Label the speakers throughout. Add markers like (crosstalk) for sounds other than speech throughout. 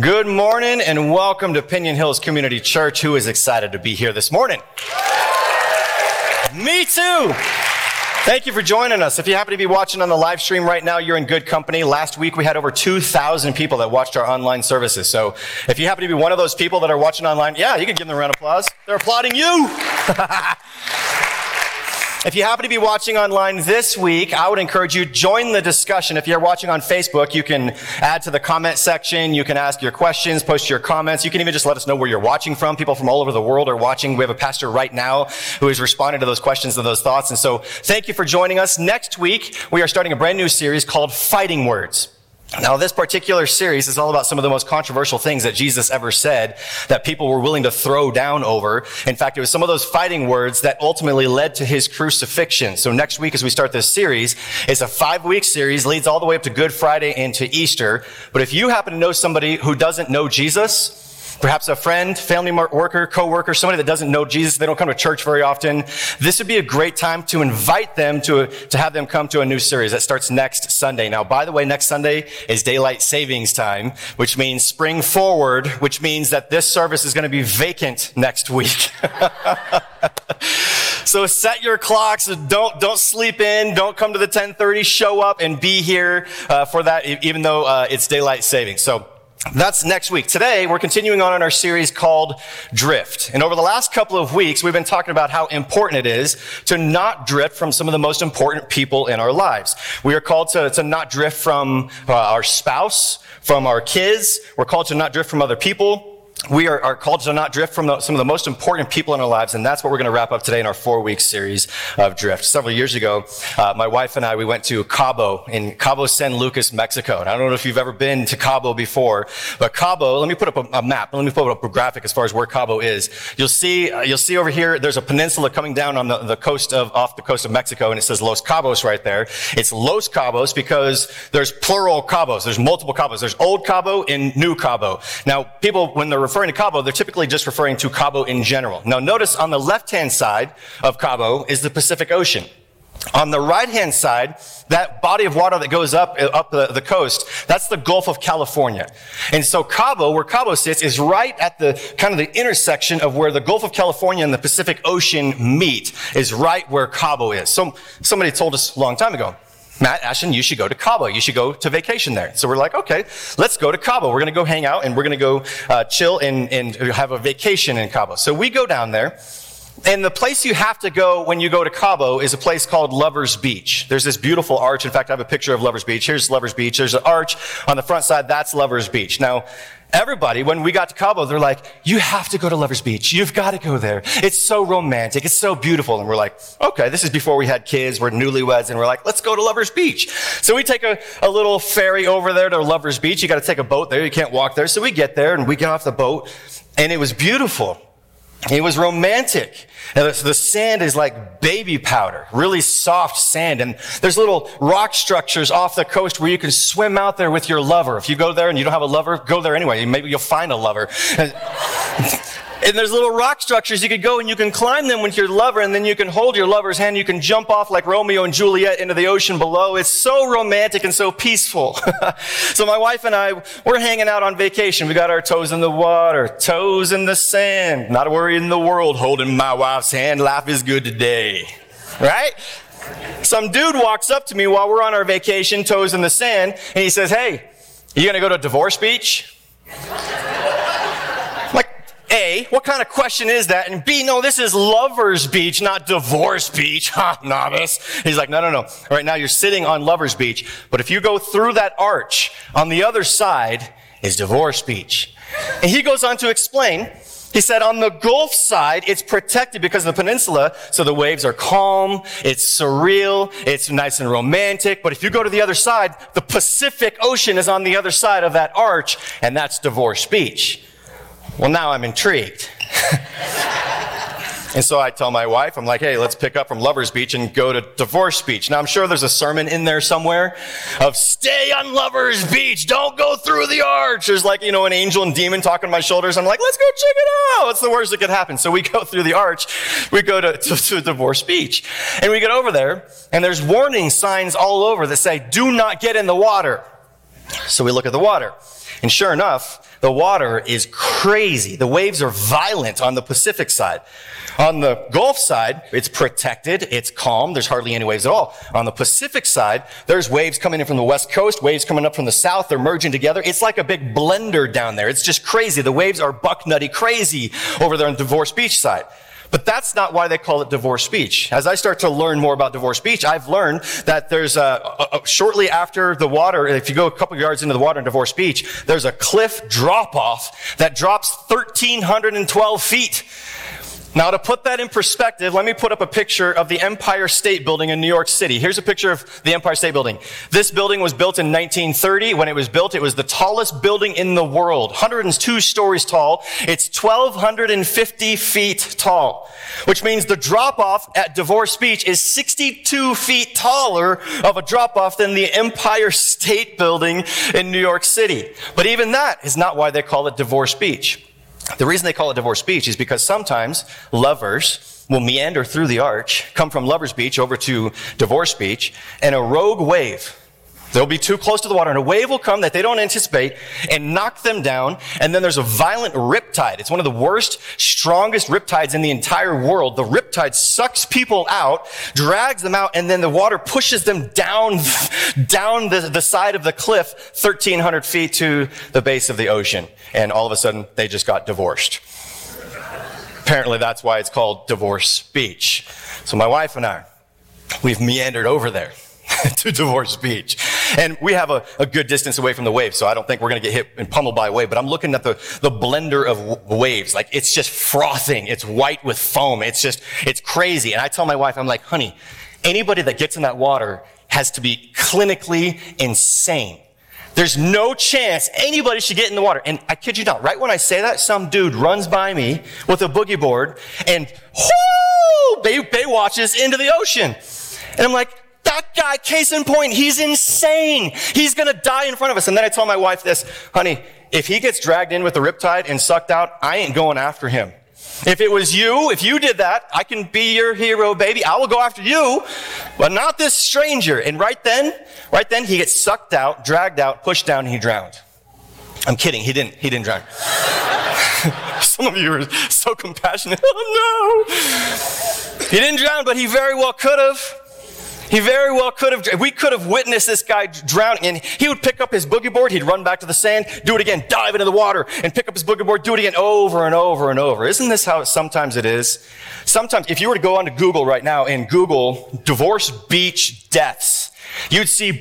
Speaker 1: Good morning and welcome to Piñon Hills Community Church. Who is excited to be here this morning? Me too. Thank you for joining us. If you happen to be watching on the live stream right now, you're in good company. Last week we had over 2,000 people that watched our online services. So if you happen to be one of those people that are watching online, yeah, you can give them a round of applause. They're applauding you. (laughs) If you happen to be watching online this week, I would encourage you join the discussion. If you're watching on Facebook, you can add to the comment section. You can ask your questions, post your comments. You can even just let us know where you're watching from. People from all over the world are watching. We have a pastor right now who is responding to those questions and those thoughts. And so thank you for joining us. Next week, we are starting a brand new series called Fighting Words. Now, this particular series is all about some of the most controversial things that Jesus ever said that people were willing to throw down over. In fact, it was some of those fighting words that ultimately led to his crucifixion. So next week, as we start this series, it's a five week series, leads all the way up to Good Friday and to Easter. But if you happen to know somebody who doesn't know Jesus, Perhaps a friend, family worker, coworker, somebody that doesn't know Jesus, they don't come to church very often. This would be a great time to invite them to, to have them come to a new series that starts next Sunday. Now, by the way, next Sunday is daylight savings time, which means spring forward, which means that this service is going to be vacant next week. (laughs) so set your clocks. Don't, don't sleep in. Don't come to the 1030. Show up and be here uh, for that, even though uh, it's daylight savings. So that's next week. Today, we're continuing on in our series called Drift. And over the last couple of weeks, we've been talking about how important it is to not drift from some of the most important people in our lives. We are called to, to not drift from uh, our spouse, from our kids. We're called to not drift from other people we are, are, called to not drift from the, some of the most important people in our lives, and that's what we're going to wrap up today in our four-week series of Drift. Several years ago, uh, my wife and I, we went to Cabo in Cabo San Lucas, Mexico. And I don't know if you've ever been to Cabo before, but Cabo, let me put up a, a map. Let me put up a graphic as far as where Cabo is. You'll see, uh, you'll see over here, there's a peninsula coming down on the, the coast of, off the coast of Mexico, and it says Los Cabos right there. It's Los Cabos because there's plural Cabos. There's multiple Cabos. There's Old Cabo and New Cabo. Now, people, when they're referring to Cabo, they're typically just referring to Cabo in general. Now notice on the left-hand side of Cabo is the Pacific Ocean. On the right-hand side, that body of water that goes up, uh, up the, the coast, that's the Gulf of California. And so Cabo, where Cabo sits, is right at the kind of the intersection of where the Gulf of California and the Pacific Ocean meet, is right where Cabo is. So somebody told us a long time ago, Matt, Ashton, you should go to Cabo. You should go to vacation there. So we're like, okay, let's go to Cabo. We're going to go hang out and we're going to go uh, chill and, and have a vacation in Cabo. So we go down there. And the place you have to go when you go to Cabo is a place called Lover's Beach. There's this beautiful arch. In fact, I have a picture of Lover's Beach. Here's Lover's Beach. There's an arch on the front side. That's Lover's Beach. Now, Everybody, when we got to Cabo, they're like, you have to go to Lover's Beach. You've got to go there. It's so romantic. It's so beautiful. And we're like, okay, this is before we had kids. We're newlyweds and we're like, let's go to Lover's Beach. So we take a, a little ferry over there to Lover's Beach. You got to take a boat there. You can't walk there. So we get there and we get off the boat and it was beautiful. It was romantic. And the sand is like baby powder, really soft sand. And there's little rock structures off the coast where you can swim out there with your lover. If you go there and you don't have a lover, go there anyway. Maybe you'll find a lover. Uh, And there's little rock structures you could go and you can climb them with your lover and then you can hold your lover's hand. You can jump off like Romeo and Juliet into the ocean below. It's so romantic and so peaceful. (laughs) so my wife and I, we're hanging out on vacation. We got our toes in the water, toes in the sand. Not a worry in the world holding my wife's hand. Life is good today. Right? Some dude walks up to me while we're on our vacation, toes in the sand, and he says, Hey, you gonna go to divorce beach? A, what kind of question is that? And B, no, this is lover's beach, not divorce beach. (laughs) Ha, novice. He's like, no, no, no. Right now you're sitting on lover's beach. But if you go through that arch, on the other side is divorce beach. And he goes on to explain, he said on the Gulf side, it's protected because of the peninsula, so the waves are calm, it's surreal, it's nice and romantic. But if you go to the other side, the Pacific Ocean is on the other side of that arch, and that's Divorce Beach. Well, now I'm intrigued. (laughs) and so I tell my wife, I'm like, hey, let's pick up from Lover's Beach and go to Divorce Beach. Now I'm sure there's a sermon in there somewhere of stay on Lover's Beach. Don't go through the arch. There's like, you know, an angel and demon talking on my shoulders. I'm like, let's go check it out. What's the worst that could happen? So we go through the arch. We go to, to, to Divorce Beach and we get over there and there's warning signs all over that say, do not get in the water. So we look at the water. And sure enough, the water is crazy. The waves are violent on the Pacific side. On the Gulf side, it's protected, it's calm, there's hardly any waves at all. On the Pacific side, there's waves coming in from the west coast, waves coming up from the south, they're merging together. It's like a big blender down there. It's just crazy. The waves are buck nutty crazy over there on the Divorce Beach side. But that's not why they call it divorce beach. As I start to learn more about divorce beach, I've learned that there's a, a, a, shortly after the water, if you go a couple yards into the water in divorce beach, there's a cliff drop off that drops 1,312 feet. Now, to put that in perspective, let me put up a picture of the Empire State Building in New York City. Here's a picture of the Empire State Building. This building was built in 1930. When it was built, it was the tallest building in the world, 102 stories tall. It's 1,250 feet tall, which means the drop off at Divorce Beach is 62 feet taller of a drop off than the Empire State Building in New York City. But even that is not why they call it Divorce Beach. The reason they call it Divorce Beach is because sometimes lovers will meander through the arch, come from Lovers Beach over to Divorce Beach, and a rogue wave They'll be too close to the water and a wave will come that they don't anticipate and knock them down. And then there's a violent riptide. It's one of the worst, strongest riptides in the entire world. The riptide sucks people out, drags them out, and then the water pushes them down, (laughs) down the, the side of the cliff, 1300 feet to the base of the ocean. And all of a sudden they just got divorced. Apparently that's why it's called Divorce Beach. So my wife and I, we've meandered over there. (laughs) to Divorce Beach. And we have a, a, good distance away from the wave, so I don't think we're going to get hit and pummeled by a wave. But I'm looking at the, the blender of w- waves. Like, it's just frothing. It's white with foam. It's just, it's crazy. And I tell my wife, I'm like, honey, anybody that gets in that water has to be clinically insane. There's no chance anybody should get in the water. And I kid you not, right when I say that, some dude runs by me with a boogie board and whoo, bay watches into the ocean. And I'm like, that guy, case in point, he's insane. He's gonna die in front of us. And then I tell my wife this, honey, if he gets dragged in with the riptide and sucked out, I ain't going after him. If it was you, if you did that, I can be your hero, baby. I will go after you, but not this stranger. And right then, right then, he gets sucked out, dragged out, pushed down, and he drowned. I'm kidding. He didn't. He didn't drown. (laughs) Some of you are so compassionate. (laughs) Oh no! He didn't drown, but he very well could have. He very well could have, we could have witnessed this guy drowning and he would pick up his boogie board, he'd run back to the sand, do it again, dive into the water and pick up his boogie board, do it again over and over and over. Isn't this how sometimes it is? Sometimes, if you were to go onto Google right now and Google divorce beach deaths, you'd see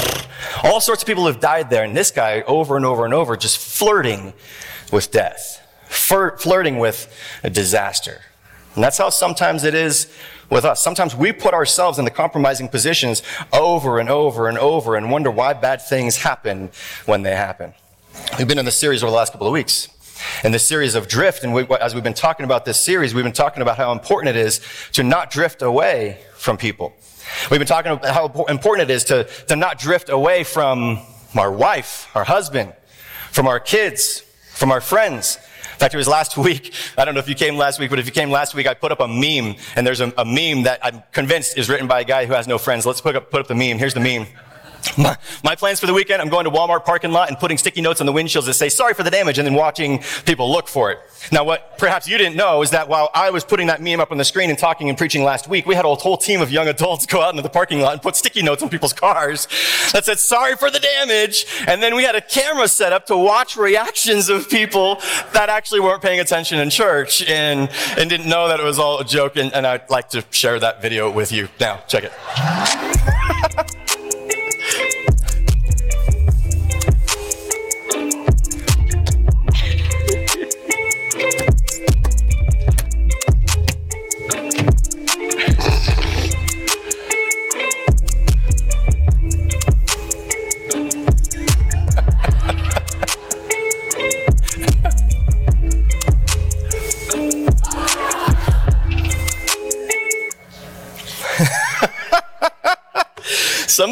Speaker 1: (laughs) all sorts of people have died there and this guy over and over and over just flirting with death, flirting with a disaster. And that's how sometimes it is with us. Sometimes we put ourselves in the compromising positions over and over and over and wonder why bad things happen when they happen. We've been in this series over the last couple of weeks. In this series of drift, and we, as we've been talking about this series, we've been talking about how important it is to not drift away from people. We've been talking about how important it is to, to not drift away from our wife, our husband, from our kids, from our friends, fact, it was last week. I don't know if you came last week, but if you came last week, I put up a meme, and there's a, a meme that I'm convinced is written by a guy who has no friends. Let's put up, put up the meme. Here's the meme. My, my, plans for the weekend, I'm going to Walmart parking lot and putting sticky notes on the windshields that say, sorry for the damage, and then watching people look for it. Now, what perhaps you didn't know is that while I was putting that meme up on the screen and talking and preaching last week, we had a whole team of young adults go out into the parking lot and put sticky notes on people's cars that said, sorry for the damage. And then we had a camera set up to watch reactions of people that actually weren't paying attention in church and, and didn't know that it was all a joke. And, and I'd like to share that video with you now. Check it. (laughs)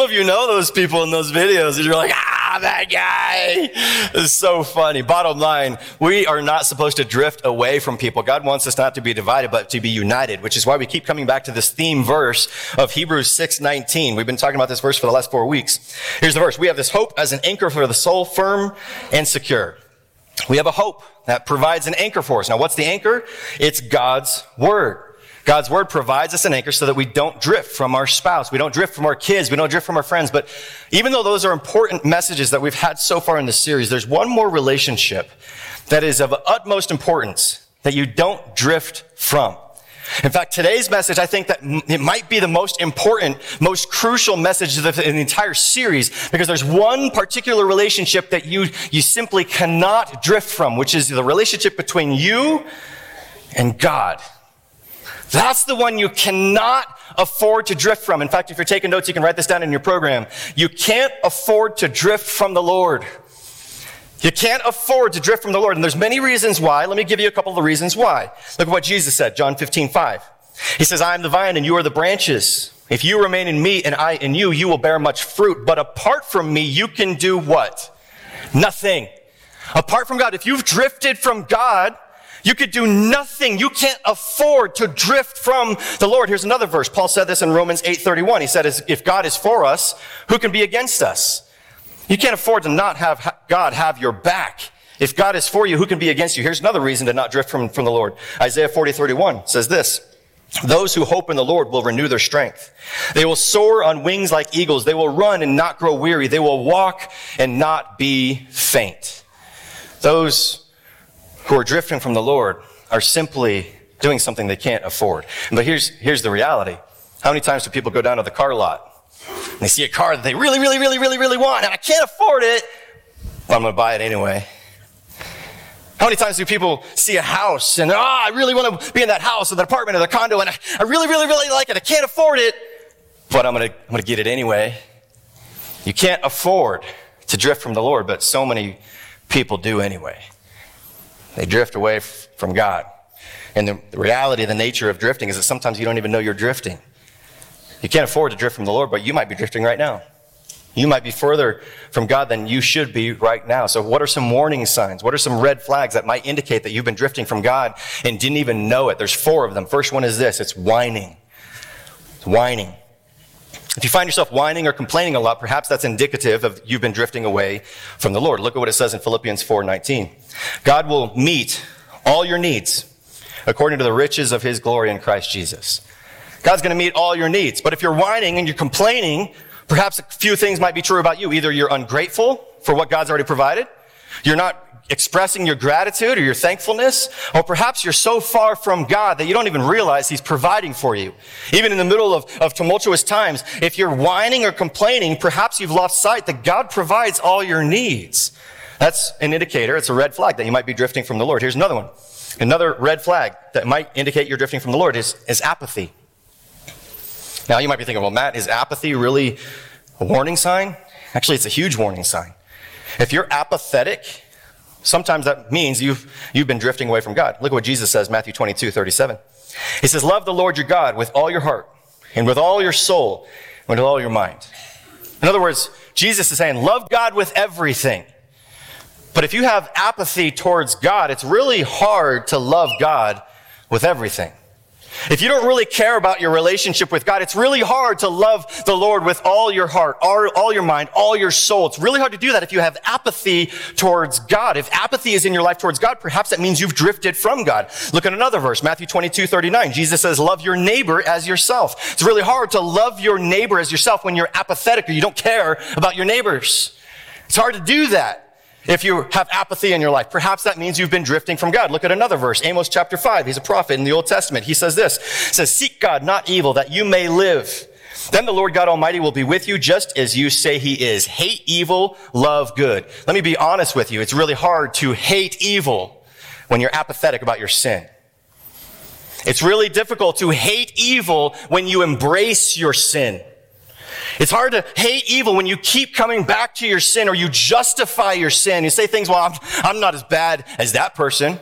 Speaker 1: of you know those people in those videos. You're like, ah, that guy. It's so funny. Bottom line, we are not supposed to drift away from people. God wants us not to be divided, but to be united, which is why we keep coming back to this theme verse of Hebrews 6:19. We've been talking about this verse for the last four weeks. Here's the verse. We have this hope as an anchor for the soul, firm and secure. We have a hope that provides an anchor for us. Now, what's the anchor? It's God's word. God's word provides us an anchor so that we don't drift from our spouse. We don't drift from our kids. We don't drift from our friends. But even though those are important messages that we've had so far in this series, there's one more relationship that is of utmost importance that you don't drift from. In fact, today's message, I think that it might be the most important, most crucial message in the entire series because there's one particular relationship that you, you simply cannot drift from, which is the relationship between you and God. That's the one you cannot afford to drift from. In fact, if you're taking notes, you can write this down in your program. You can't afford to drift from the Lord. You can't afford to drift from the Lord. And there's many reasons why. Let me give you a couple of the reasons why. Look at what Jesus said, John 15, 5. He says, I am the vine and you are the branches. If you remain in me and I in you, you will bear much fruit. But apart from me, you can do what? Nothing. Apart from God, if you've drifted from God, you could do nothing. You can't afford to drift from the Lord. Here's another verse. Paul said this in Romans 8:31. He said, if God is for us, who can be against us? You can't afford to not have God have your back. If God is for you, who can be against you? Here's another reason to not drift from, from the Lord. Isaiah 40, 31 says this. Those who hope in the Lord will renew their strength. They will soar on wings like eagles. They will run and not grow weary. They will walk and not be faint. Those who are drifting from the Lord are simply doing something they can't afford. But here's, here's the reality. How many times do people go down to the car lot and they see a car that they really, really, really, really, really want and I can't afford it, but I'm going to buy it anyway. How many times do people see a house and, oh, I really want to be in that house or that apartment or the condo and I, I really, really, really like it. I can't afford it, but I'm going to, I'm going to get it anyway. You can't afford to drift from the Lord, but so many people do anyway. They drift away f- from God. And the, reality, the nature of drifting is that sometimes you don't even know you're drifting. You can't afford to drift from the Lord, but you might be drifting right now. You might be further from God than you should be right now. So what are some warning signs? What are some red flags that might indicate that you've been drifting from God and didn't even know it? There's four of them. First one is this. It's whining. It's whining. If you find yourself whining or complaining a lot, perhaps that's indicative of you've been drifting away from the Lord. Look at what it says in Philippians 4:19. God will meet all your needs according to the riches of his glory in Christ Jesus. God's going to meet all your needs. But if you're whining and you're complaining, perhaps a few things might be true about you. Either you're ungrateful for what God's already provided, you're not expressing your gratitude or your thankfulness, or perhaps you're so far from God that you don't even realize He's providing for you. Even in the middle of, of tumultuous times, if you're whining or complaining, perhaps you've lost sight that God provides all your needs. That's an indicator, it's a red flag that you might be drifting from the Lord. Here's another one. Another red flag that might indicate you're drifting from the Lord is, is apathy. Now you might be thinking, well, Matt, is apathy really a warning sign? Actually, it's a huge warning sign. If you're apathetic, sometimes that means you've, you've been drifting away from God. Look at what Jesus says, Matthew 22, 37. He says, love the Lord your God with all your heart and with all your soul and with all your mind. In other words, Jesus is saying, love God with everything. But if you have apathy towards God, it's really hard to love God with everything. If you don't really care about your relationship with God, it's really hard to love the Lord with all your heart, all, all, your mind, all your soul. It's really hard to do that if you have apathy towards God. If apathy is in your life towards God, perhaps that means you've drifted from God. Look at another verse, Matthew 22, 39. Jesus says, love your neighbor as yourself. It's really hard to love your neighbor as yourself when you're apathetic or you don't care about your neighbors. It's hard to do that. If you have apathy in your life, perhaps that means you've been drifting from God. Look at another verse, Amos chapter 5. He's a prophet in the Old Testament. He says this, says, seek God, not evil, that you may live. Then the Lord God Almighty will be with you just as you say he is. Hate evil, love good. Let me be honest with you. It's really hard to hate evil when you're apathetic about your sin. It's really difficult to hate evil when you embrace your sin. It's hard to hate evil when you keep coming back to your sin or you justify your sin. You say things, well, I'm, I'm not as bad as that person.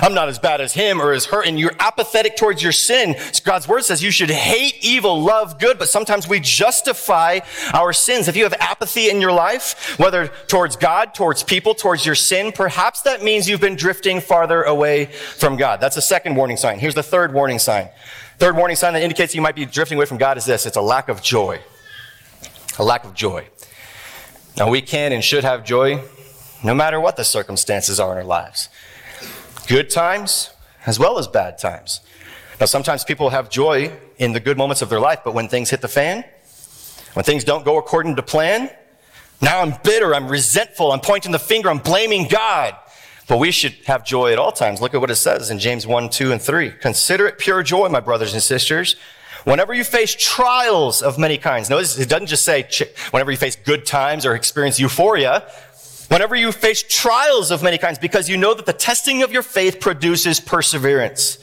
Speaker 1: I'm not as bad as him or as her. And you're apathetic towards your sin. God's word says you should hate evil, love good, but sometimes we justify our sins. If you have apathy in your life, whether towards God, towards people, towards your sin, perhaps that means you've been drifting farther away from God. That's a second warning sign. Here's the third warning sign. Third warning sign that indicates you might be drifting away from God is this. It's a lack of joy. A lack of joy. Now we can and should have joy no matter what the circumstances are in our lives. Good times as well as bad times. Now, sometimes people have joy in the good moments of their life, but when things hit the fan, when things don't go according to plan, now I'm bitter, I'm resentful, I'm pointing the finger, I'm blaming God. But we should have joy at all times. Look at what it says in James 1, 2, and 3. Consider it pure joy, my brothers and sisters, whenever you face trials of many kinds. Notice it doesn't just say whenever you face good times or experience euphoria. Whenever you face trials of many kinds, because you know that the testing of your faith produces perseverance.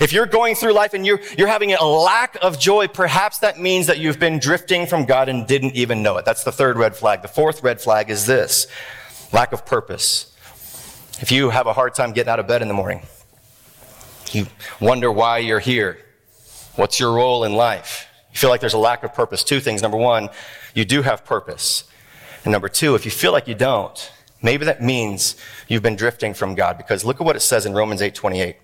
Speaker 1: If you're going through life and you're, you're having a lack of joy, perhaps that means that you've been drifting from God and didn't even know it. That's the third red flag. The fourth red flag is this lack of purpose. If you have a hard time getting out of bed in the morning, you wonder why you're here. What's your role in life? You feel like there's a lack of purpose. Two things. Number one, you do have purpose. And number two, if you feel like you don't, maybe that means you've been drifting from God because look at what it says in Romans 8 28.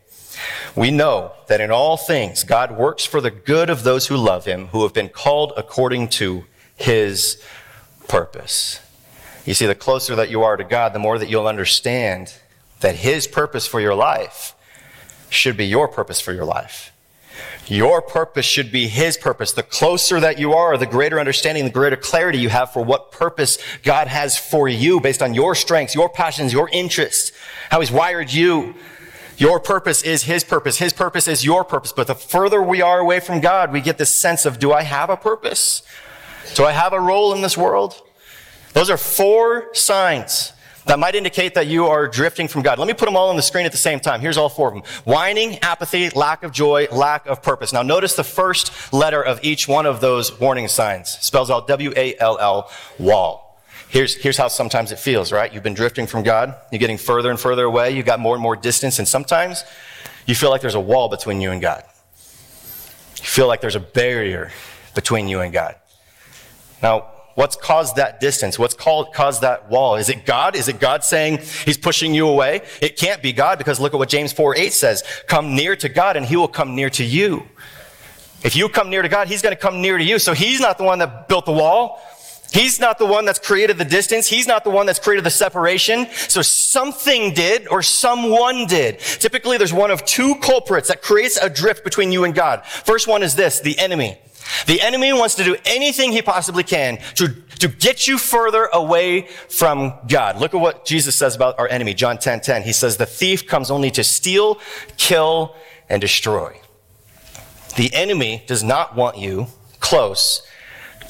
Speaker 1: We know that in all things God works for the good of those who love him, who have been called according to his purpose. You see, the closer that you are to God, the more that you'll understand that his purpose for your life should be your purpose for your life. Your purpose should be His purpose. The closer that you are, the greater understanding, the greater clarity you have for what purpose God has for you based on your strengths, your passions, your interests, how He's wired you. Your purpose is His purpose. His purpose is your purpose. But the further we are away from God, we get this sense of, do I have a purpose? Do I have a role in this world? Those are four signs that might indicate that you are drifting from God. Let me put them all on the screen at the same time. Here's all four of them. Whining, apathy, lack of joy, lack of purpose. Now notice the first letter of each one of those warning signs. spells out W-A-L-L, wall. Here's, here's how sometimes it feels, right? You've been drifting from God. You're getting further and further away. You've got more and more distance. And sometimes you feel like there's a wall between you and God. You feel like there's a barrier between you and God. Now, What's caused that distance? What's called, caused that wall? Is it God? Is it God saying he's pushing you away? It can't be God because look at what James 4 8 says. Come near to God and he will come near to you. If you come near to God, he's going to come near to you. So he's not the one that built the wall. He's not the one that's created the distance. He's not the one that's created the separation. So something did or someone did. Typically, there's one of two culprits that creates a drift between you and God. First one is this, the enemy. The enemy wants to do anything he possibly can to, to get you further away from God. Look at what Jesus says about our enemy, John 10, 10. He says, the thief comes only to steal, kill, and destroy. The enemy does not want you close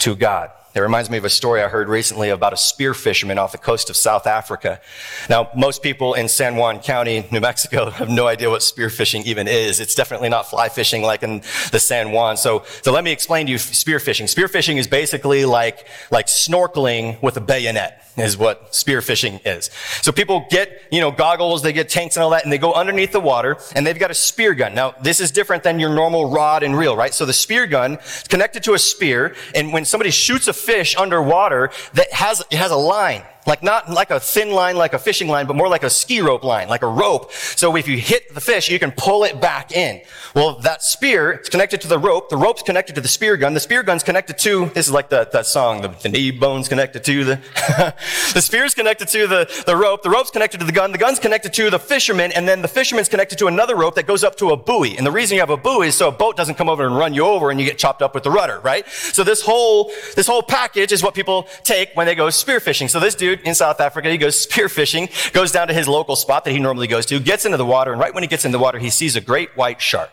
Speaker 1: to God. It reminds me of a story I heard recently about a spear fisherman off the coast of South Africa. Now, most people in San Juan County, New Mexico, (laughs) have no idea what spear fishing even is. It's definitely not fly fishing like in the San Juan. So, so let me explain to you spear fishing. Spear fishing is basically like, like snorkeling with a bayonet is what spear fishing is. So people get, you know, goggles, they get tanks and all that, and they go underneath the water, and they've got a spear gun. Now, this is different than your normal rod and reel, right? So the spear gun is connected to a spear, and when somebody shoots a fish underwater, that has, it has a line. Like not like a thin line like a fishing line, but more like a ski rope line, like a rope. So if you hit the fish, you can pull it back in. Well, that spear is connected to the rope. The rope's connected to the spear gun. The spear gun's connected to, this is like that, that song, the, the knee bone's connected to the, (laughs) the spear's connected to the, the rope. The rope's connected to the gun. The gun's connected to the fisherman. And then the fisherman's connected to another rope that goes up to a buoy. And the reason you have a buoy is so a boat doesn't come over and run you over and you get chopped up with the rudder, right? So this whole, this whole package is what people take when they go spear fishing. So this dude in South Africa, he goes (laughs) spearfishing, goes down to his local spot that he normally goes to, gets into the water, and right when he gets in the water, he sees a great white shark.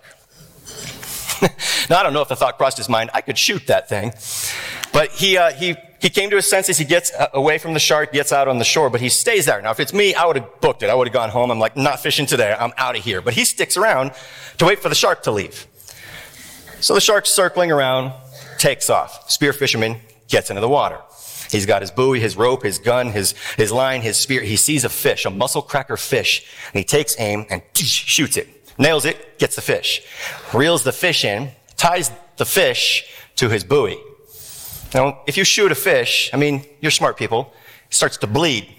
Speaker 1: (laughs) now, I don't know if the thought crossed his mind, I could shoot that thing. But he, uh, he, he came to his senses. He gets uh, away from the shark, gets out on the shore, but he stays there. Now, if it's me, I would have booked it. I would have gone home. I'm like, not fishing today. I'm out of here. But he sticks around to wait for the shark to leave. So the shark's circling around, takes off. Spear fisherman gets into the water. He's got his buoy, his rope, his gun, his, his line, his spear. He sees a fish, a musselcracker fish, and he takes aim and shoots it. Nails it, gets the fish. Reels the fish in, ties the fish to his buoy. Now, if you shoot a fish, I mean, you're smart people, it starts to bleed.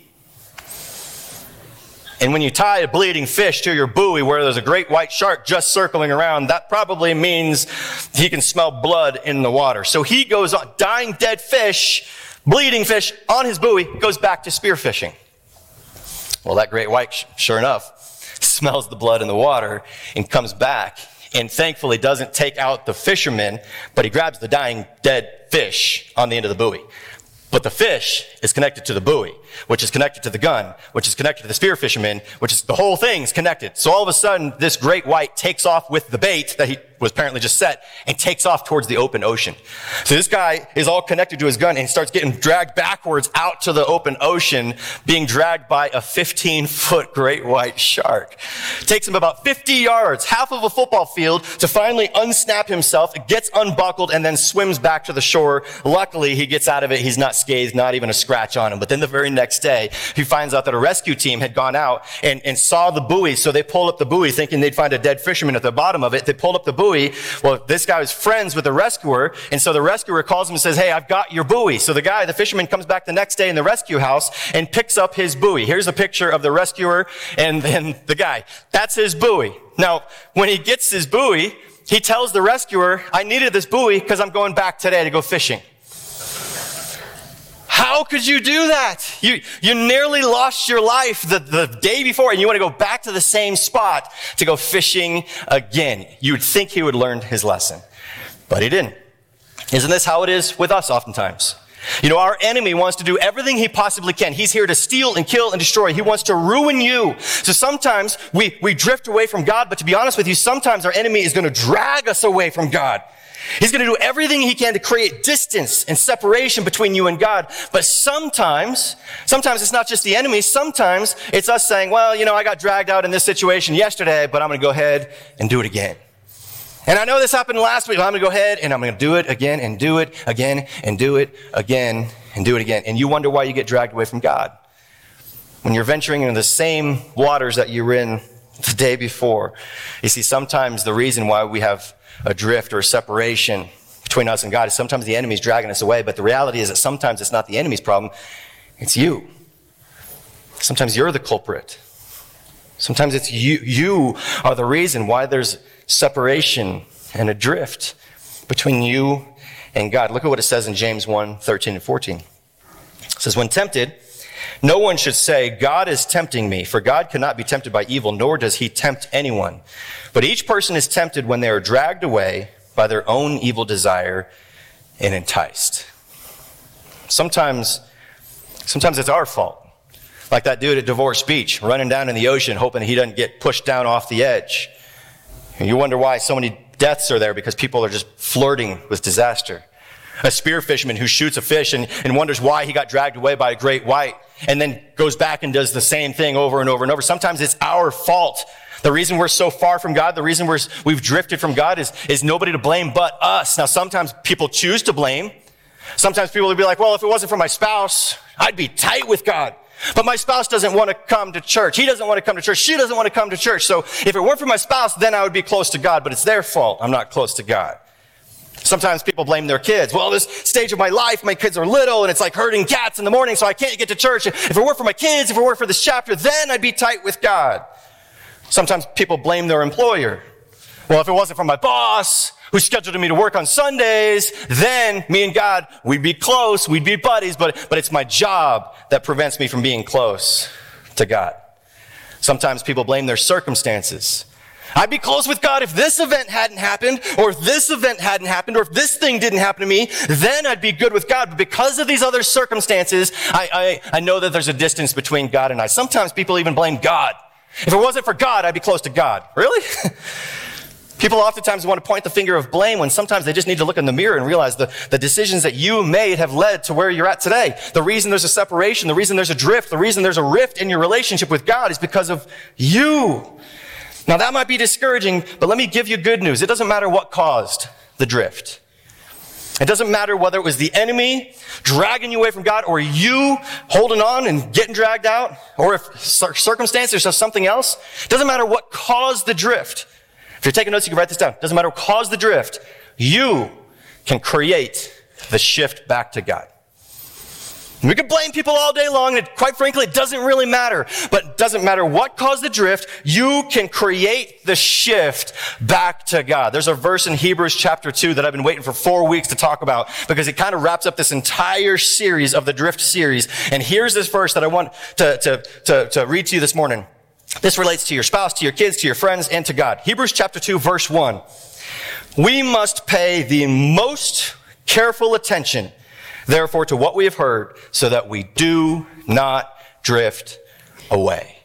Speaker 1: And when you tie a bleeding fish to your buoy where there's a great white shark just circling around, that probably means he can smell blood in the water. So he goes on, dying dead fish, bleeding fish on his buoy, goes back to spearfishing. Well, that great white, sure enough, (laughs) smells the blood in the water and comes back and thankfully doesn't take out the fisherman, but he grabs the dying dead fish on the end of the buoy. But the fish is connected to the buoy, which is connected to the gun, which is connected to the spear fisherman, which is the whole thing's connected. So all of a sudden, this great white takes off with the bait that he was apparently just set and takes off towards the open ocean. So this guy is all connected to his gun and starts getting dragged backwards out to the open ocean, being dragged by a 15 foot great white shark. It takes him about 50 yards, half of a football field to finally unsnap himself, gets unbuckled and then swims back to the shore. Luckily, he gets out of it. He's not scathed, not even a scratch on him. But then the very next day, he finds out that a rescue team had gone out and, and saw the buoy. So they pulled up the buoy thinking they'd find a dead fisherman at the bottom of it. They pulled up the buoy buoy. Well, this guy was friends with the rescuer. And so the rescuer calls him and says, Hey, I've got your buoy. So the guy, the fisherman comes back the next day in the rescue house and picks up his buoy. Here's a picture of the rescuer and then the guy. That's his buoy. Now, when he gets his buoy, he tells the rescuer, I needed this buoy because I'm going back today to go fishing. How could you do that? You, you nearly lost your life the, the day before and you want to go back to the same spot to go fishing again. You would think he would learn his lesson, but he didn't. Isn't this how it is with us oftentimes? You know, our enemy wants to do everything he possibly can. He's here to steal and kill and destroy. He wants to ruin you. So sometimes we, we drift away from God, but to be honest with you, sometimes our enemy is going to drag us away from God. He's going to do everything he can to create distance and separation between you and God. But sometimes, sometimes it's not just the enemy. Sometimes it's us saying, well, you know, I got dragged out in this situation yesterday, but I'm going to go ahead and do it again. And I know this happened last week. I'm going to go ahead and I'm going to do it again and do it again and do it again and do it again. And you wonder why you get dragged away from God. When you're venturing into the same waters that you were in the day before. You see, sometimes the reason why we have a drift or a separation between us and God is sometimes the enemy's dragging us away, but the reality is that sometimes it's not the enemy's problem, it's you. Sometimes you're the culprit. Sometimes it's you, you are the reason why there's separation and a drift between you and God. Look at what it says in James 1 13 and 14. It says, When tempted, no one should say, God is tempting me, for God cannot be tempted by evil, nor does he tempt anyone. But each person is tempted when they are dragged away by their own evil desire and enticed. Sometimes, sometimes it's our fault. Like that dude at Divorce Beach, running down in the ocean, hoping he doesn't get pushed down off the edge. And you wonder why so many deaths are there because people are just flirting with disaster. A spear fisherman who shoots a fish and, and wonders why he got dragged away by a great white and then goes back and does the same thing over and over and over. Sometimes it's our fault. The reason we're so far from God, the reason we're, we've drifted from God is, is nobody to blame but us. Now, sometimes people choose to blame. Sometimes people will be like, well, if it wasn't for my spouse, I'd be tight with God. But my spouse doesn't want to come to church. He doesn't want to come to church. She doesn't want to come to church. So if it weren't for my spouse, then I would be close to God, but it's their fault. I'm not close to God. Sometimes people blame their kids. Well, this stage of my life, my kids are little and it's like herding cats in the morning, so I can't get to church. If it weren't for my kids, if it weren't for this chapter, then I'd be tight with God. Sometimes people blame their employer. Well, if it wasn't for my boss who scheduled me to work on Sundays, then me and God, we'd be close, we'd be buddies, but, but it's my job that prevents me from being close to God. Sometimes people blame their circumstances. I'd be close with God if this event hadn't happened, or if this event hadn't happened, or if this thing didn't happen to me, then I'd be good with God. But because of these other circumstances, I, I, I know that there's a distance between God and I. Sometimes people even blame God. If it wasn't for God, I'd be close to God. Really? (laughs) People oftentimes want to point the finger of blame when sometimes they just need to look in the mirror and realize the, the decisions that you made have led to where you're at today. The reason there's a separation, the reason there's a drift, the reason there's a rift in your relationship with God is because of you. Now that might be discouraging, but let me give you good news. It doesn't matter what caused the drift. It doesn't matter whether it was the enemy dragging you away from God or you holding on and getting dragged out or if circumstances or something else. It doesn't matter what caused the drift. If you're taking notes, you can write this down. It doesn't matter what caused the drift. You can create the shift back to God. We could blame people all day long, and quite frankly, it doesn't really matter. But it doesn't matter what caused the drift, you can create the shift back to God. There's a verse in Hebrews chapter 2 that I've been waiting for four weeks to talk about because it kind of wraps up this entire series of the drift series. And here's this verse that I want to, to, to, to read to you this morning. This relates to your spouse, to your kids, to your friends, and to God. Hebrews chapter 2, verse 1. We must pay the most careful attention therefore, to what we have heard, so that we do not drift away.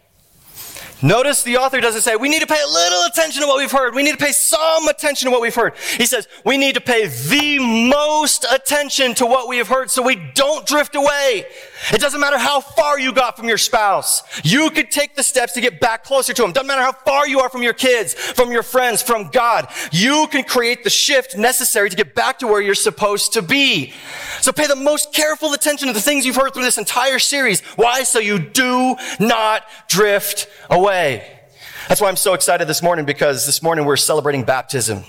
Speaker 1: Notice the author doesn't say, we need to pay a little attention to what we've heard. We need to pay some attention to what we've heard. He says, we need to pay the most attention to what we have heard so we don't drift away. It doesn't matter how far you got from your spouse. You could take the steps to get back closer to him. Doesn't matter how far you are from your kids, from your friends, from God. You can create the shift necessary to get back to where you're supposed to be. So pay the most careful attention to the things you've heard through this entire series. Why? So you do not drift away way. That's why I'm so excited this morning because this morning we're celebrating baptism.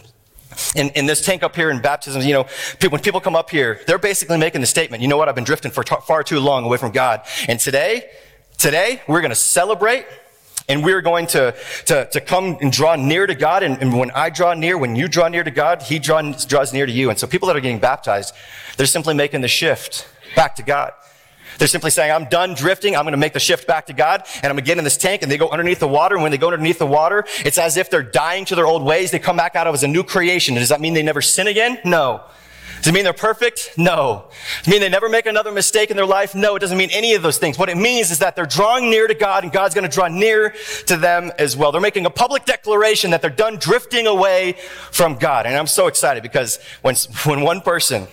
Speaker 1: In, in this tank up here in baptism, you know, when people come up here, they're basically making the statement, you know what, I've been drifting for t- far too long away from God. And today, today, we're going to celebrate and we're going to, to, to come and draw near to God. And, and, when I draw near, when you draw near to God, He draw, draws near to you. And so people that are getting baptized, they're simply making the shift back to God. They're simply saying, I'm done drifting. I'm going to make the shift back to God and I'm going to get in this tank and they go underneath the water. And when they go underneath the water, it's as if they're dying to their old ways. They come back out of as a new creation. Does that mean they never sin again? No. Does it mean they're perfect? No. Does it mean they never make another mistake in their life? No, it doesn't mean any of those things. What it means is that they're drawing near to God and God's going to draw near to them as well. They're making a public declaration that they're done drifting away from God. And I'm so excited because when, (laughs) when one person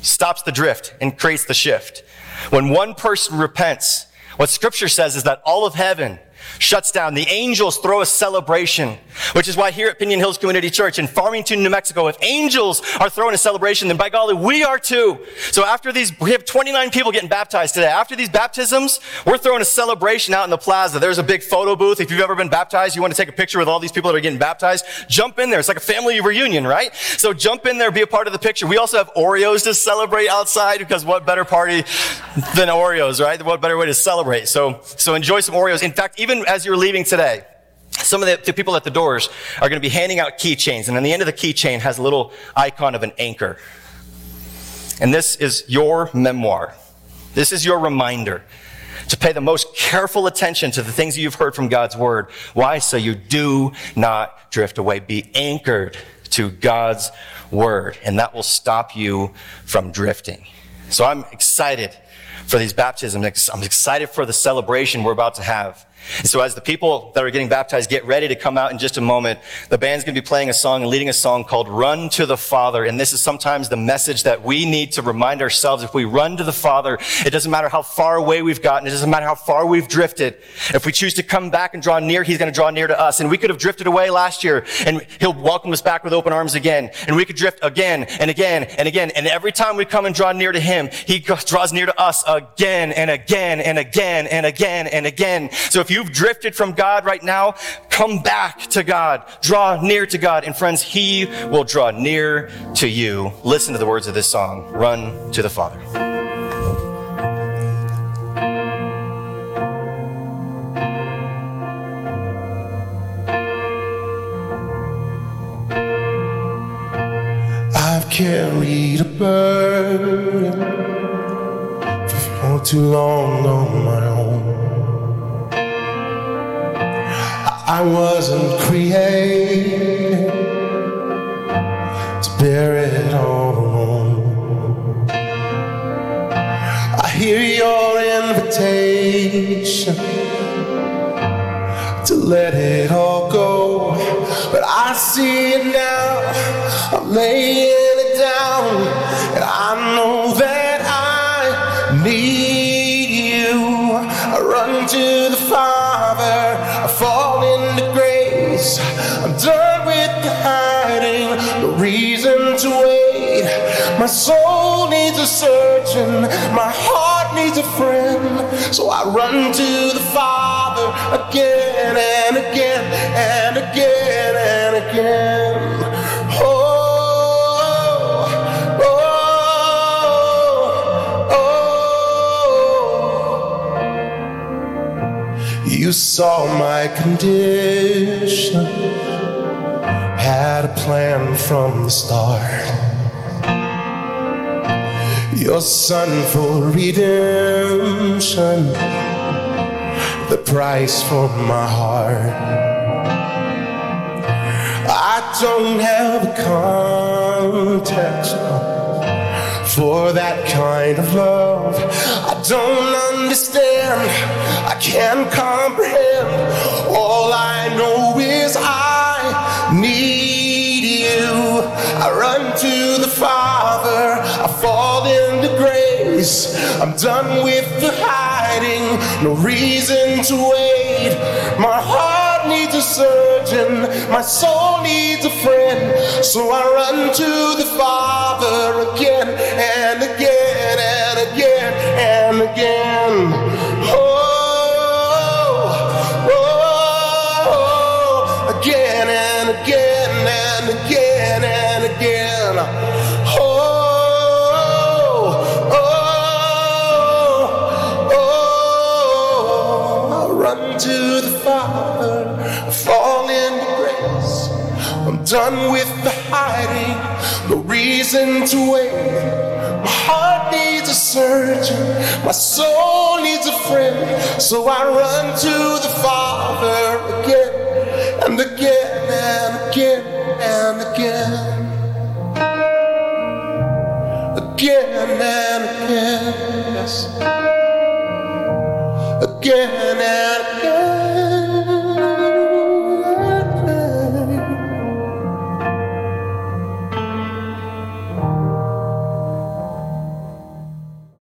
Speaker 1: stops the drift and creates the shift, when one person repents, what scripture says is that all of heaven shuts down. The angels throw a celebration, which is why here at Piñon Hills Community Church in Farmington, New Mexico, if angels are throwing a celebration, then by golly, we are too. So after these, we have 29 people getting baptized today. After these baptisms, we're throwing a celebration out in the plaza. There's a big photo booth. If you've ever been baptized, you want to take a picture with all these people that are getting baptized, jump in there. It's like a family reunion, right? So jump in there, be a part of the picture. We also have Oreos to celebrate outside because what better party than Oreos, right? What better way to celebrate? So, so enjoy some Oreos. In fact, even as you're leaving today, some of the, the, people at the doors are going to be handing out keychains, and on the end of the keychain has a little icon of an anchor. And this is your memoir. This is your reminder to pay the most careful attention to the things you've heard from God's word. Why? So you do not drift away. Be anchored to God's word, and that will stop you from drifting. So I'm excited for these baptisms. I'm excited for the celebration we're about to have. And so as the people that are getting baptized get ready to come out in just a moment, the band's going to be playing a song and leading a song called Run to the Father. And this is sometimes the message that we need to remind ourselves. If we run to the Father, it doesn't matter how far away we've gotten. It doesn't matter how far we've drifted. If we choose to come back and draw near, He's going to draw near to us. And we could have drifted away last year and He'll welcome us back with open arms again. And we could drift again and again and again. And every time we come and draw near to Him, He draws near to us again and again and again and again and again. So if you've drifted from God right now, come back to God. Draw near to God. And friends, He will draw near to you. Listen to the words of this song. Run to the Father.
Speaker 2: I've carried a burden for too long on wasn't created to bear it all alone. I hear your invitation to let it all go, but I see it now. I'm laying soul needs a surgeon. My heart needs a friend. So I run to the Father again and again and again and again. Oh, oh, oh. You saw my condition, had a plan from the start. Your son for redemption, the price for my heart. I don't have a context for that kind of love. I don't understand, I can't comprehend. All I know is I need you. I run to the Father, I fall into grace. I'm done with the hiding, no reason to wait. My heart needs a surgeon, my soul needs a friend. So I run to the Father again and again and again and again. To the Father, I fall into grace. I'm done with the hiding, no reason to wait. My heart needs a surgeon, my soul needs a friend. So I run to the Father again and again and again and again. Again and again, yes. Again and